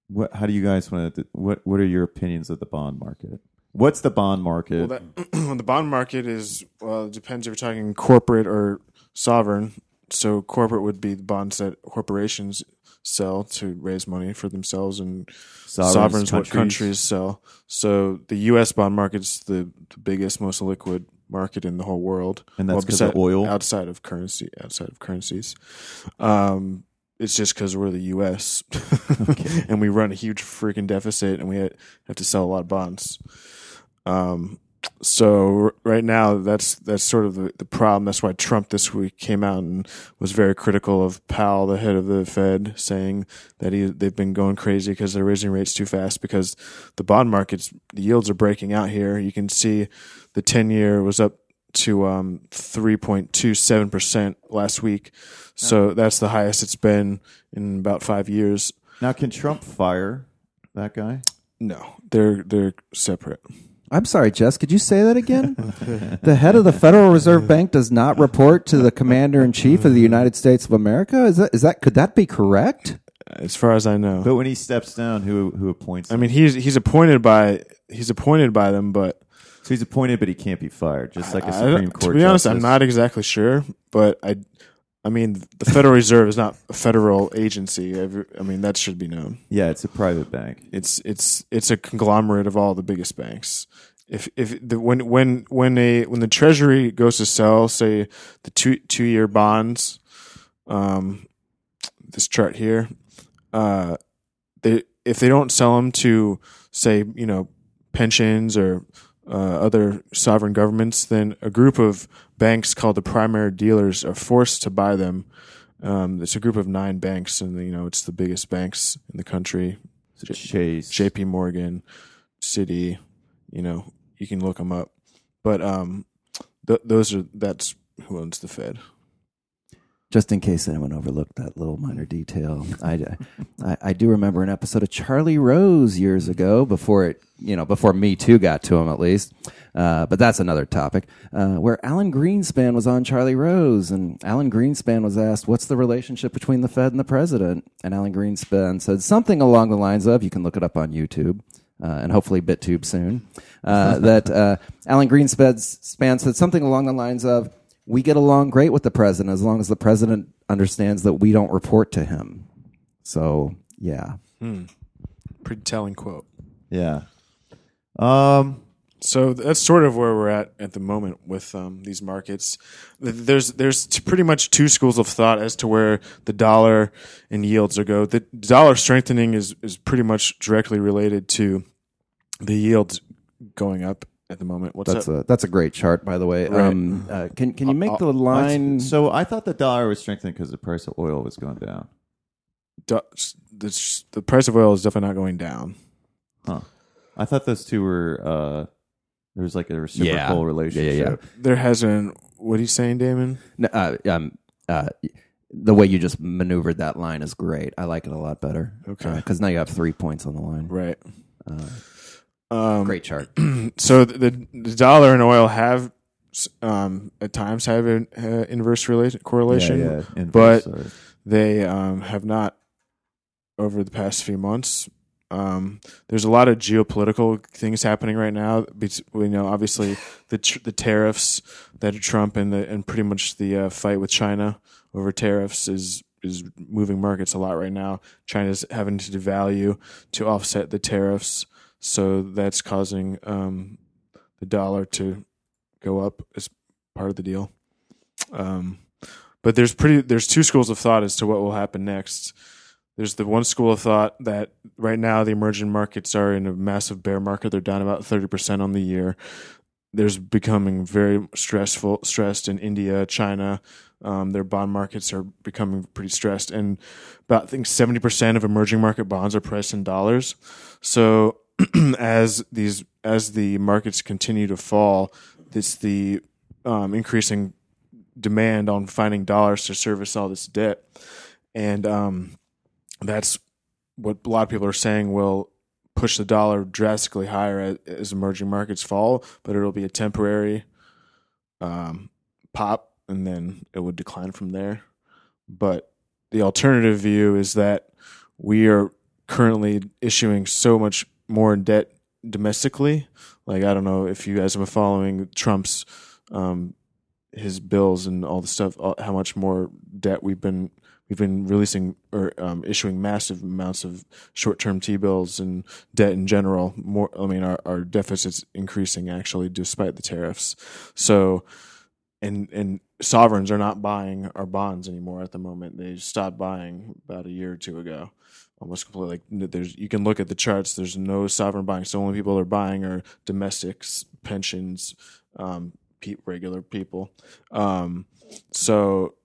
[SPEAKER 1] what? How do you guys want to? What? What are your opinions of the bond market? What's the bond market?
[SPEAKER 2] Well, that, the bond market is well, it depends if you're talking corporate or sovereign. So corporate would be the bonds that corporations sell to raise money for themselves, and
[SPEAKER 1] Sovereigns,
[SPEAKER 2] sovereigns, what
[SPEAKER 1] countries.
[SPEAKER 2] countries sell. So the U.S. bond market's the, the biggest, most liquid market in the whole world,
[SPEAKER 1] And that's
[SPEAKER 2] Well,
[SPEAKER 1] 'cause of oil?
[SPEAKER 2] outside of currency, outside of currencies. Um, it's just because we're the U.S. and we run a huge freaking deficit, and we have to sell a lot of bonds. Um, so right now, that's that's sort of the, the problem. That's why Trump this week came out and was very critical of Powell, the head of the Fed, saying that he they've been going crazy because they're raising rates too fast because the bond markets the yields are breaking out here. You can see the ten year was up to um, three point two seven percent last week, so that's the highest it's been in about five years.
[SPEAKER 1] now, can Trump fire that guy?
[SPEAKER 2] No, they're they're separate.
[SPEAKER 3] I'm sorry, Jess. Could you say that again? the head of the Federal Reserve Bank does not report to the Commander in Chief of the United States of America. Is that is that could that be correct?
[SPEAKER 2] As far as I know,
[SPEAKER 1] But when he steps down, who who appoints?
[SPEAKER 2] I
[SPEAKER 1] him?
[SPEAKER 2] mean, he's he's appointed by he's appointed by them, but
[SPEAKER 1] so he's appointed, but he can't be fired, just like a
[SPEAKER 2] I
[SPEAKER 1] Supreme
[SPEAKER 2] don't-
[SPEAKER 1] Court.
[SPEAKER 2] to be honest, I'm
[SPEAKER 1] justice.
[SPEAKER 2] not exactly sure, but I I mean, the Federal Reserve is not a federal agency. I mean, that should be known.
[SPEAKER 1] Yeah, it's a private bank.
[SPEAKER 2] It's it's it's a conglomerate of all the biggest banks. If if the, when when when a when the Treasury goes to sell, say the two two year bonds, um, this chart here, uh, they if they don't sell them to say you know pensions or uh, other sovereign governments, then a group of banks called the primary dealers are forced to buy them. Um, it's a group of nine banks, and you know it's the biggest banks in the country.
[SPEAKER 1] Chase.
[SPEAKER 2] J.P. Morgan, Citi, you know, you can look them up. But um, th- those are that's who owns the Fed.
[SPEAKER 3] Just in case anyone overlooked that little minor detail, I, I, I do remember an episode of Charlie Rose years ago, before it, you know, before Me Too got to him at least. Uh, but that's another topic. Uh, where Alan Greenspan was on Charlie Rose, and Alan Greenspan was asked, "What's the relationship between the Fed and the president?" And Alan Greenspan said something along the lines of, "You can look it up on YouTube." Uh, and hopefully BitTube soon. Uh, that uh, Alan Greenspan said something along the lines of, "We get along great with the president as long as the president understands that we don't report to him." So yeah,
[SPEAKER 2] Pretty telling quote.
[SPEAKER 1] Yeah. Um.
[SPEAKER 2] So that's sort of where we're at at the moment with um, these markets. Th- There's there's t- pretty much two schools of thought as to where the dollar and yields are go. The dollar strengthening is is pretty much directly related to the yields going up at the moment. What's
[SPEAKER 3] that's
[SPEAKER 2] up?
[SPEAKER 3] a that's a great chart, by the way.
[SPEAKER 2] Right.
[SPEAKER 3] Um, uh, can can you make
[SPEAKER 2] Uh,
[SPEAKER 3] the line?
[SPEAKER 1] So I thought the dollar was strengthening because the price of oil was going down.
[SPEAKER 2] Du- the, the price of oil is definitely not going down.
[SPEAKER 1] Huh. I thought those two were. uh There was like a reciprocal
[SPEAKER 3] Yeah.
[SPEAKER 1] relationship.
[SPEAKER 3] Yeah, yeah,
[SPEAKER 2] There hasn't. What are you saying, Damon?
[SPEAKER 3] No, uh, um, uh, the way you just maneuvered that line is great. I like it a lot better.
[SPEAKER 2] Okay.
[SPEAKER 3] because now you have three points on the line.
[SPEAKER 2] Right. Um,
[SPEAKER 3] great chart.
[SPEAKER 2] so the, the dollar and oil have um, at times have an uh, inverse relation correlation,
[SPEAKER 1] Yeah, yeah.
[SPEAKER 2] but-
[SPEAKER 1] sorry.
[SPEAKER 2] they um, have not over the past few months. Um, there's a lot of geopolitical things happening right now. We know obviously the tr- the tariffs that Trump and the and pretty much the uh, fight with China over tariffs is is moving markets a lot right now. China's having to devalue to offset the tariffs, so that's causing um, the dollar to go up as part of the deal. Um, but there's pretty there's two schools of thought as to what will happen next. There's the one school of thought that right now the emerging markets are in a massive bear market. They're down about 30% on the year. There's becoming very stressful, stressed in India, China. Um, their bond markets are becoming pretty stressed, and about I think 70% of emerging market bonds are priced in dollars. So as these as the markets continue to fall, it's the um, increasing demand on finding dollars to service all this debt, and um, that's what a lot of people are saying will push the dollar drastically higher as, as emerging markets fall, but it'll be a temporary um, pop, and then it would decline from there. But the alternative view is that we are currently issuing so much more in debt domestically. Like I don't know if you guys have been following Trump's um, his bills and all the stuff, how much more debt we've been we've been releasing or um, issuing massive amounts of short term T bills and debt in general. More, I mean, our, our deficit's increasing actually despite the tariffs. So, and and sovereigns are not buying our bonds anymore at the moment. They stopped buying about a year or two ago. Almost completely. Like there's, you can look at the charts. There's no sovereign buying. So only people are buying are domestics, pensions, um, pe- regular people. Um, so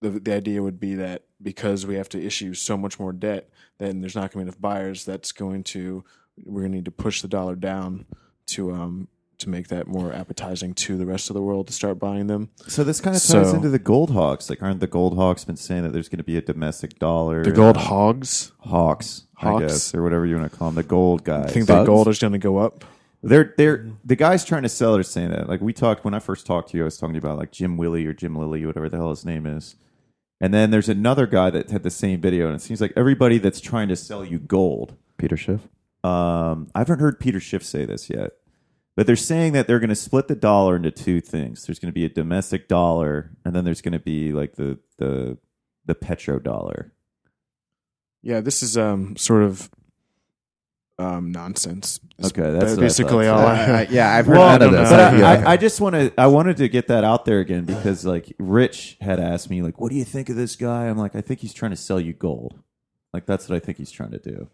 [SPEAKER 2] the the idea would be that because we have to issue so much more debt, then there's not going to be enough buyers. That's going to we're going to need to push the dollar down to um to make that more appetizing to the rest of the world to start buying them.
[SPEAKER 1] So this kind of ties
[SPEAKER 2] So-
[SPEAKER 1] into the gold hawks. Like, aren't the gold hawks been saying that there's going to be a domestic dollar?
[SPEAKER 2] The gold hogs.
[SPEAKER 1] hawks, I
[SPEAKER 2] Hawks?
[SPEAKER 1] guess, or whatever you want to call them. The gold
[SPEAKER 2] I
[SPEAKER 1] guys.
[SPEAKER 2] think that
[SPEAKER 3] Bugs?
[SPEAKER 2] gold is going to go up.
[SPEAKER 1] They're they're the guys trying to sell it are saying that. Like we talked when I first talked to you, I was talking to you about like Jim Willie or Jim Lilly, whatever the hell his name is. And then there's another guy that had the same video, and it seems like everybody that's trying to sell you gold.
[SPEAKER 3] Peter Schiff.
[SPEAKER 1] Um, I haven't heard Peter Schiff say this yet, But they're saying that they're going to split the dollar into two things. There's going to be a domestic dollar, and then there's going to be like the the the petrodollar.
[SPEAKER 2] Yeah, this is um sort of um nonsense. It's
[SPEAKER 1] Okay, that's what
[SPEAKER 2] basically
[SPEAKER 1] thought.
[SPEAKER 2] all
[SPEAKER 3] Uh,
[SPEAKER 2] I.
[SPEAKER 3] I- yeah, I've heard
[SPEAKER 1] Well,
[SPEAKER 3] none of this.
[SPEAKER 2] no,
[SPEAKER 1] But.
[SPEAKER 3] Yeah.
[SPEAKER 1] I, I, I just want to. I wanted to get that out there again because, like, Rich had asked me, like, "What do you think of this guy?" I'm like, "I think he's trying to sell you gold. Like, that's what I think he's trying to do."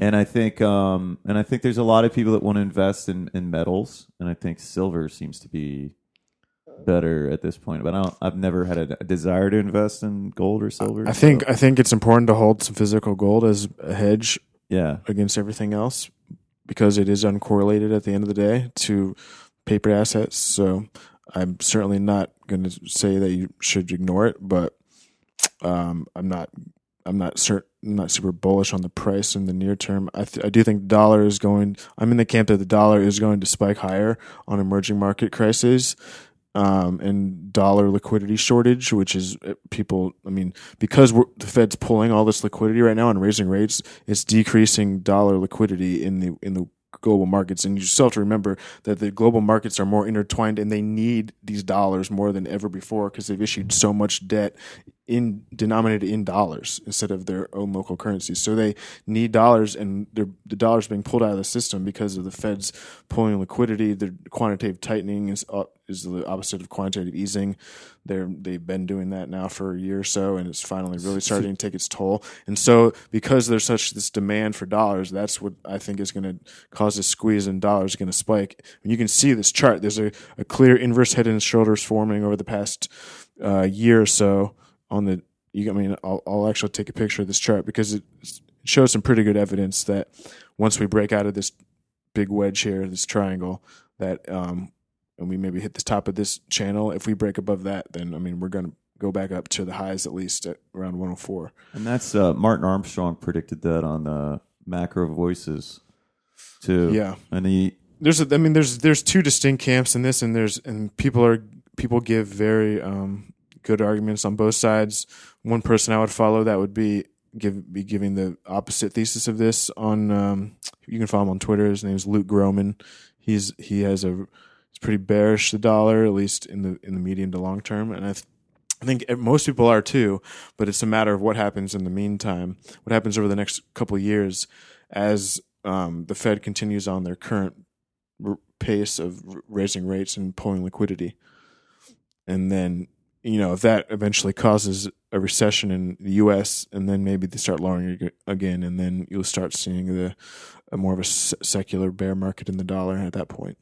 [SPEAKER 1] And I think, um, and I think there's a lot of people that want to invest in, in metals, and I think silver seems to be better at this point. But I don't. I've never had a, a desire to invest in gold or silver.
[SPEAKER 2] I think
[SPEAKER 1] so,
[SPEAKER 2] I think it's important to hold some physical gold as a hedge
[SPEAKER 1] yeah,
[SPEAKER 2] against everything else because it is uncorrelated at the end of the day to paper assets. So I'm certainly not going to say that you should ignore it, but um, I'm not I'm not certain not super bullish on the price in the near term. I th- I do think the dollar is going. I'm in the camp that the dollar is going to spike higher on emerging market crises. Um, and dollar liquidity shortage, which is uh, people. I mean, because the Fed's pulling all this liquidity right now and raising rates, it's decreasing dollar liquidity in the in the global markets. And you still have to remember that the global markets are more intertwined, and they need these dollars more than ever before because they've issued so much debt in denominated in dollars instead of their own local currencies. So they need dollars, and they're, the dollars being pulled out of the system because of the Fed's pulling liquidity. The quantitative tightening is uh, is the opposite of quantitative easing. They're they've been doing that now for a year or so, and it's finally really starting to take its toll. And so, because there's such this demand for dollars, that's what I think is going to cause this squeeze, and dollars going to spike. And you can see this chart. There's a, a clear inverse head and shoulders forming over the past uh, year or so on the. You, I mean, I'll, I'll actually take a picture of this chart because it, shows some pretty good evidence that once we break out of this big wedge here, this triangle, that um, and we maybe hit the top of this channel. If we break above that, then I mean we're going to go back up to the highs at least at around 104.
[SPEAKER 1] and that's uh, Martin Armstrong predicted that on uh, Macro Voices too.
[SPEAKER 2] Yeah.
[SPEAKER 1] and he
[SPEAKER 2] There's a, I mean there's there's two distinct camps in this, and there's and people are people give very um, good arguments on both sides. One person I would follow that would be give be giving the opposite thesis of this on um, you can follow him on Twitter. His name is Luke Gromen. He's he has a he's pretty bearish the dollar at least in the in the medium to long term, and I. Th- I think most people are too, but it's a matter of what happens in the meantime. What happens over the next couple of years as um, the Fed continues on their current r- pace of r- raising rates and pulling liquidity, and then you know if that eventually causes a recession in the U.S. and then maybe they start lowering again, and then you'll start seeing the more of a secular bear market in the dollar at that point.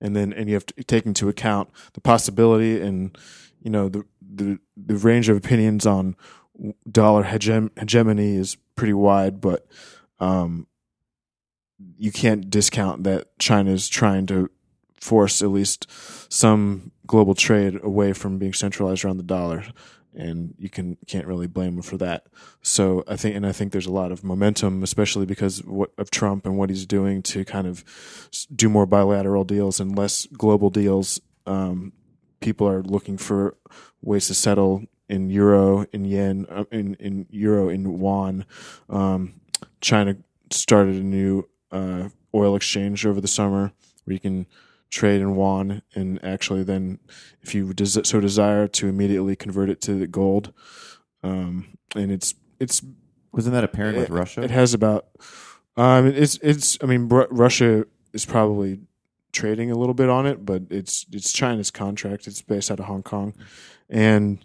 [SPEAKER 2] And then and you have to take into account the possibility and you know the the the range of opinions on dollar hegem- hegemony is pretty wide, but um, you can't discount that China is trying to force at least some global trade away from being centralized around the dollar, and you can can't really blame them for that. So I think, and I think there's a lot of momentum, especially because of, Trump and what he's doing to kind of do more bilateral deals and less global deals. Um, people are looking for ways to settle in euro, in yen, uh, in in euro, in yuan. Um, China started a new uh, oil exchange over the summer where you can trade in yuan and actually then, if you des- so desire, to immediately convert it to gold. Um, and it's it's
[SPEAKER 1] wasn't that apparent with Russia.
[SPEAKER 2] It has about um, it's it's. I mean, Br- Russia is probably trading a little bit on it, but it's it's China's contract. It's based out of Hong Kong, and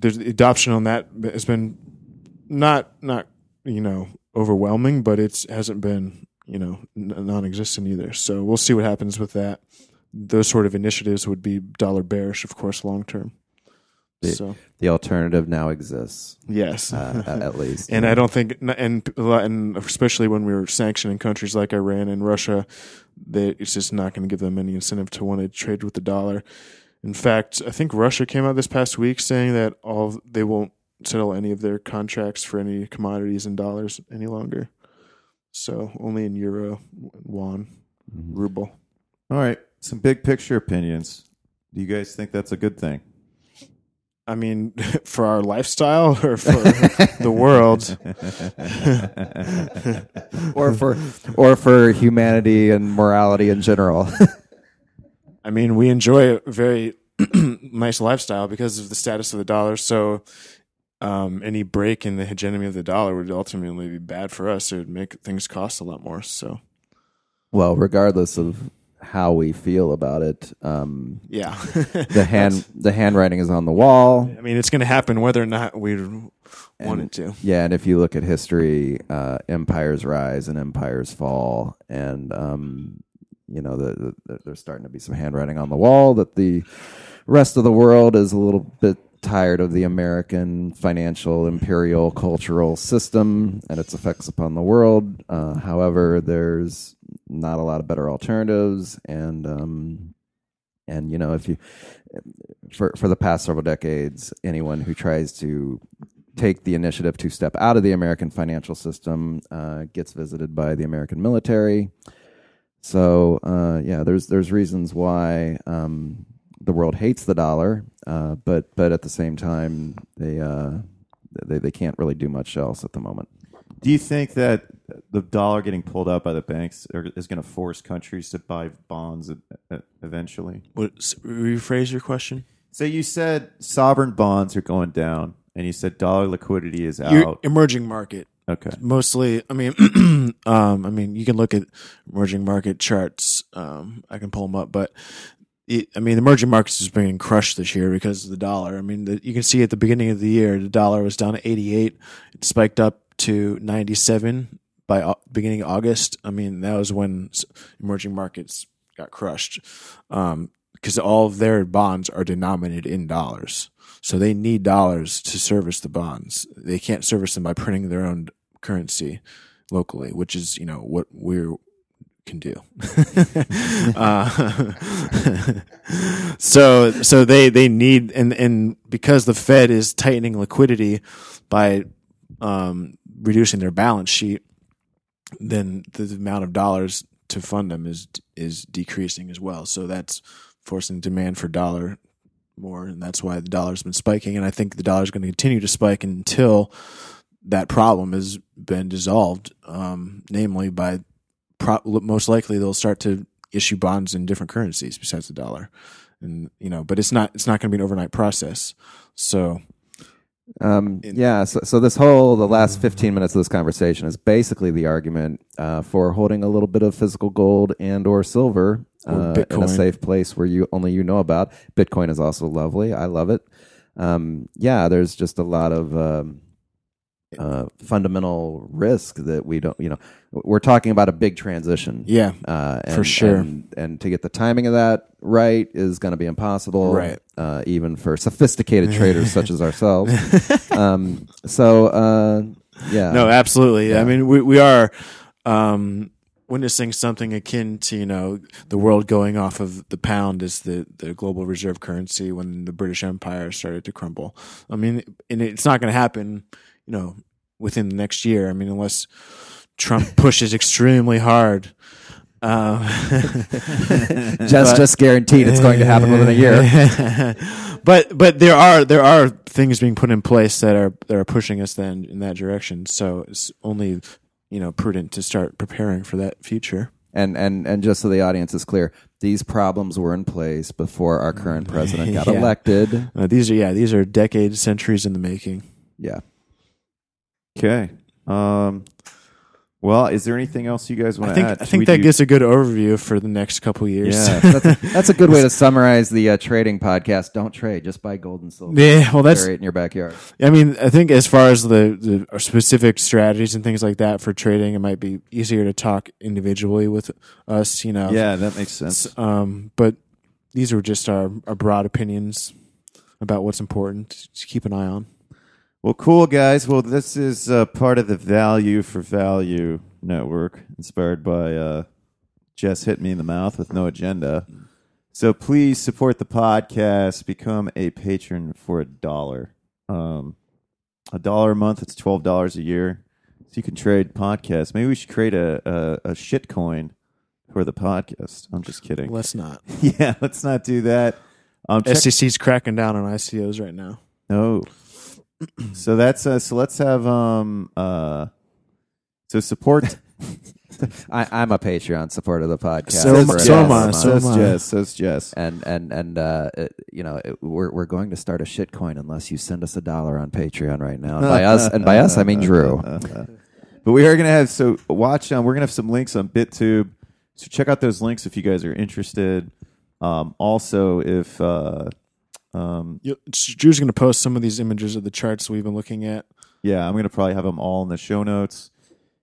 [SPEAKER 2] there's the adoption on that has been not not you know overwhelming, but it's hasn't been you know non-existent either. So we'll see what happens with that. Those sort of initiatives would be dollar bearish, of course, long term.
[SPEAKER 3] The-
[SPEAKER 2] So
[SPEAKER 3] The alternative now exists,
[SPEAKER 2] yes,
[SPEAKER 3] uh, at least.
[SPEAKER 2] and I don't think, and and especially when we were sanctioning countries like Iran and Russia, that it's just not going to give them any incentive to want to trade with the dollar. In fact, I think Russia came out this past week saying that all they won't settle any of their contracts for any commodities in dollars any longer. So only in euro, won, mm-hmm. ruble.
[SPEAKER 1] All right, some big picture opinions. Do you guys think that's a good thing?
[SPEAKER 2] I mean, for our lifestyle or for the world?
[SPEAKER 3] or for or for humanity and morality in general.
[SPEAKER 2] I mean, we enjoy a very nice lifestyle because of the status of the dollar. So, um, any break in the hegemony of the dollar would ultimately be bad for us. It would make things cost a lot more. So,
[SPEAKER 3] well, regardless of how we feel about it, um,
[SPEAKER 2] yeah,
[SPEAKER 3] the hand the handwriting is on the wall.
[SPEAKER 2] I mean, it's going to happen whether or not we want it to.
[SPEAKER 3] Yeah, and if you look at history, uh, empires rise and empires fall, and um, you know, the, the, there's starting to be some handwriting on the wall that the rest of the world is a little bit tired of the American financial, imperial, cultural system and its effects upon the world. Uh, however, there's not a lot of better alternatives, and um, and you know, if you for for the past several decades, anyone who tries to take the initiative to step out of the American financial system uh, gets visited by the American military. So uh, yeah, there's there's reasons why um, the world hates the dollar, uh, but but at the same time they, uh, they they can't really do much else at the moment.
[SPEAKER 1] Do you think that the dollar getting pulled out by the banks is going to force countries to buy bonds eventually?
[SPEAKER 2] What, rephrase your question.
[SPEAKER 1] So you said sovereign bonds are going down, and you said dollar liquidity is out.
[SPEAKER 2] Your emerging market.
[SPEAKER 1] Okay.
[SPEAKER 2] Mostly, I mean, um, I mean, you can look at emerging market charts. Um, I can pull them up, but it, I mean, the emerging markets is being crushed this year because of the dollar. I mean, the, you can see at the beginning of the year, the dollar was down to 88. It spiked up to 97 by uh, beginning August. I mean, that was when emerging markets got crushed because um, all of their bonds are denominated in dollars. So they need dollars to service the bonds. They can't service them by printing their own currency locally, which is, you know, what we can do. uh, so so they they need and and because the Fed is tightening liquidity by um, reducing their balance sheet, then the amount of dollars to fund them is is decreasing as well. So that's forcing demand for dollar more, and that's why the dollar's been spiking. And I think the dollar's going to continue to spike until that problem has been dissolved, um, namely by pro- most likely they'll start to issue bonds in different currencies besides the dollar, and you know, but it's not it's not going to be an overnight process. So.
[SPEAKER 3] Um, yeah, so, so this whole the last fifteen minutes of this conversation is basically the argument uh, for holding a little bit of physical gold and or silver uh, in a safe place where you only you know about. Bitcoin is also lovely. I love it. Um, yeah, there's just a lot of um, uh, fundamental risk that we don't. You know, we're talking about a big transition.
[SPEAKER 2] Yeah,
[SPEAKER 3] uh, and,
[SPEAKER 2] for sure.
[SPEAKER 3] And, and, to get the timing of that right is going to be impossible.
[SPEAKER 2] Right.
[SPEAKER 3] Uh, even for sophisticated traders such as ourselves. Um, so uh, yeah.
[SPEAKER 2] No, absolutely. Yeah. I mean, we we are. Um, witnessing something akin to you know the world going off of the pound as the the global reserve currency when the British Empire started to crumble. I mean, and it's not going to happen, you know, within the next year. I mean, unless Trump pushes extremely hard. Um,
[SPEAKER 3] just just guaranteed it's going to happen within a year.
[SPEAKER 2] but but there are there are things being put in place that are that are pushing us then in that direction. So it's only you know prudent to start preparing for that future.
[SPEAKER 3] And and and just so the audience is clear, these problems were in place before our current president got
[SPEAKER 2] Yeah.
[SPEAKER 3] elected.
[SPEAKER 2] Uh, these are yeah, these are decades, centuries in the making.
[SPEAKER 3] Yeah.
[SPEAKER 1] Okay. Um, well, is there anything else you guys want
[SPEAKER 2] I
[SPEAKER 1] to
[SPEAKER 2] think
[SPEAKER 1] add?
[SPEAKER 2] I
[SPEAKER 1] Should
[SPEAKER 2] think
[SPEAKER 1] we
[SPEAKER 2] that
[SPEAKER 1] do-
[SPEAKER 2] gives a good overview for the next couple years.
[SPEAKER 1] Yeah.
[SPEAKER 3] That's a, that's a good way to summarize the uh, trading podcast. Don't trade, just buy gold and silver.
[SPEAKER 2] Yeah, well, that's.
[SPEAKER 3] Bury it in your backyard.
[SPEAKER 2] I mean, I think as far as the the specific strategies and things like that for trading, it might be easier to talk individually with us. You know.
[SPEAKER 1] Yeah, that makes sense.
[SPEAKER 2] Um, but these were just our, our broad opinions about what's important to keep an eye on.
[SPEAKER 1] Well, cool, guys. Well, this is uh, part of the Value for Value network, inspired by uh, Jess hit me in the mouth with no agenda. So please support the podcast. Become a patron for a dollar. Um, a dollar a month. It's twelve dollars a year. So you can trade podcasts. Maybe we should create a a, a shit coin for the podcast. I'm just kidding.
[SPEAKER 2] Let's not.
[SPEAKER 1] yeah, let's not do that. Um, check-
[SPEAKER 2] SEC's cracking down on ICOs right now.
[SPEAKER 1] Oh, so that's uh, so. Let's have um uh, so support.
[SPEAKER 3] I, I'm a Patreon supporter of the podcast.
[SPEAKER 2] So am I-
[SPEAKER 3] for
[SPEAKER 2] so am
[SPEAKER 3] a
[SPEAKER 2] I,
[SPEAKER 3] month.
[SPEAKER 2] so am
[SPEAKER 1] says
[SPEAKER 2] I.
[SPEAKER 1] Jess. Jess.
[SPEAKER 3] and and and uh, it- you know it, we're we're going to start a shitcoin unless you send us a dollar on Patreon right now. And by us and by us I mean Drew.
[SPEAKER 1] But we are going to have so watch. Um, we're going to have some links on BitTube. So check out those links if you guys are interested. Um, also, if uh, um,
[SPEAKER 2] You, Drew's going to post some of these images of the charts we've been looking at.
[SPEAKER 1] yeah, I'm going to probably have them all in the show notes.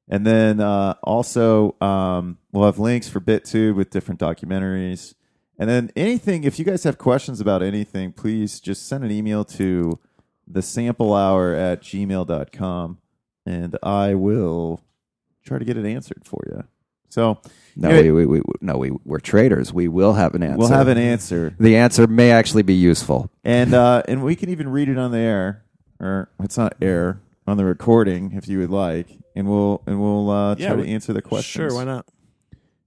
[SPEAKER 1] And then uh, also, um, we'll have links for BitTube with different documentaries. And then anything, if you guys have questions about anything, please just send an email to the sample hour at gmail.com and I will try to get it answered for you. So
[SPEAKER 3] No,
[SPEAKER 1] Yeah.
[SPEAKER 3] we, we, we no we we're traders. We will have an answer.
[SPEAKER 1] we'll have an answer.
[SPEAKER 3] The answer may actually be useful.
[SPEAKER 1] And uh, and we can even read it on the air, or it's not air on the recording if you would like, and we'll and we'll uh,
[SPEAKER 2] Yeah,
[SPEAKER 1] try to
[SPEAKER 2] we-
[SPEAKER 1] answer the questions.
[SPEAKER 2] Sure, why not?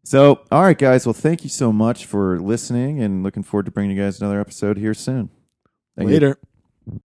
[SPEAKER 1] So, all right, guys. Well, thank you so much for listening, and looking forward to bringing you guys another episode here soon. Thank you.
[SPEAKER 2] Later.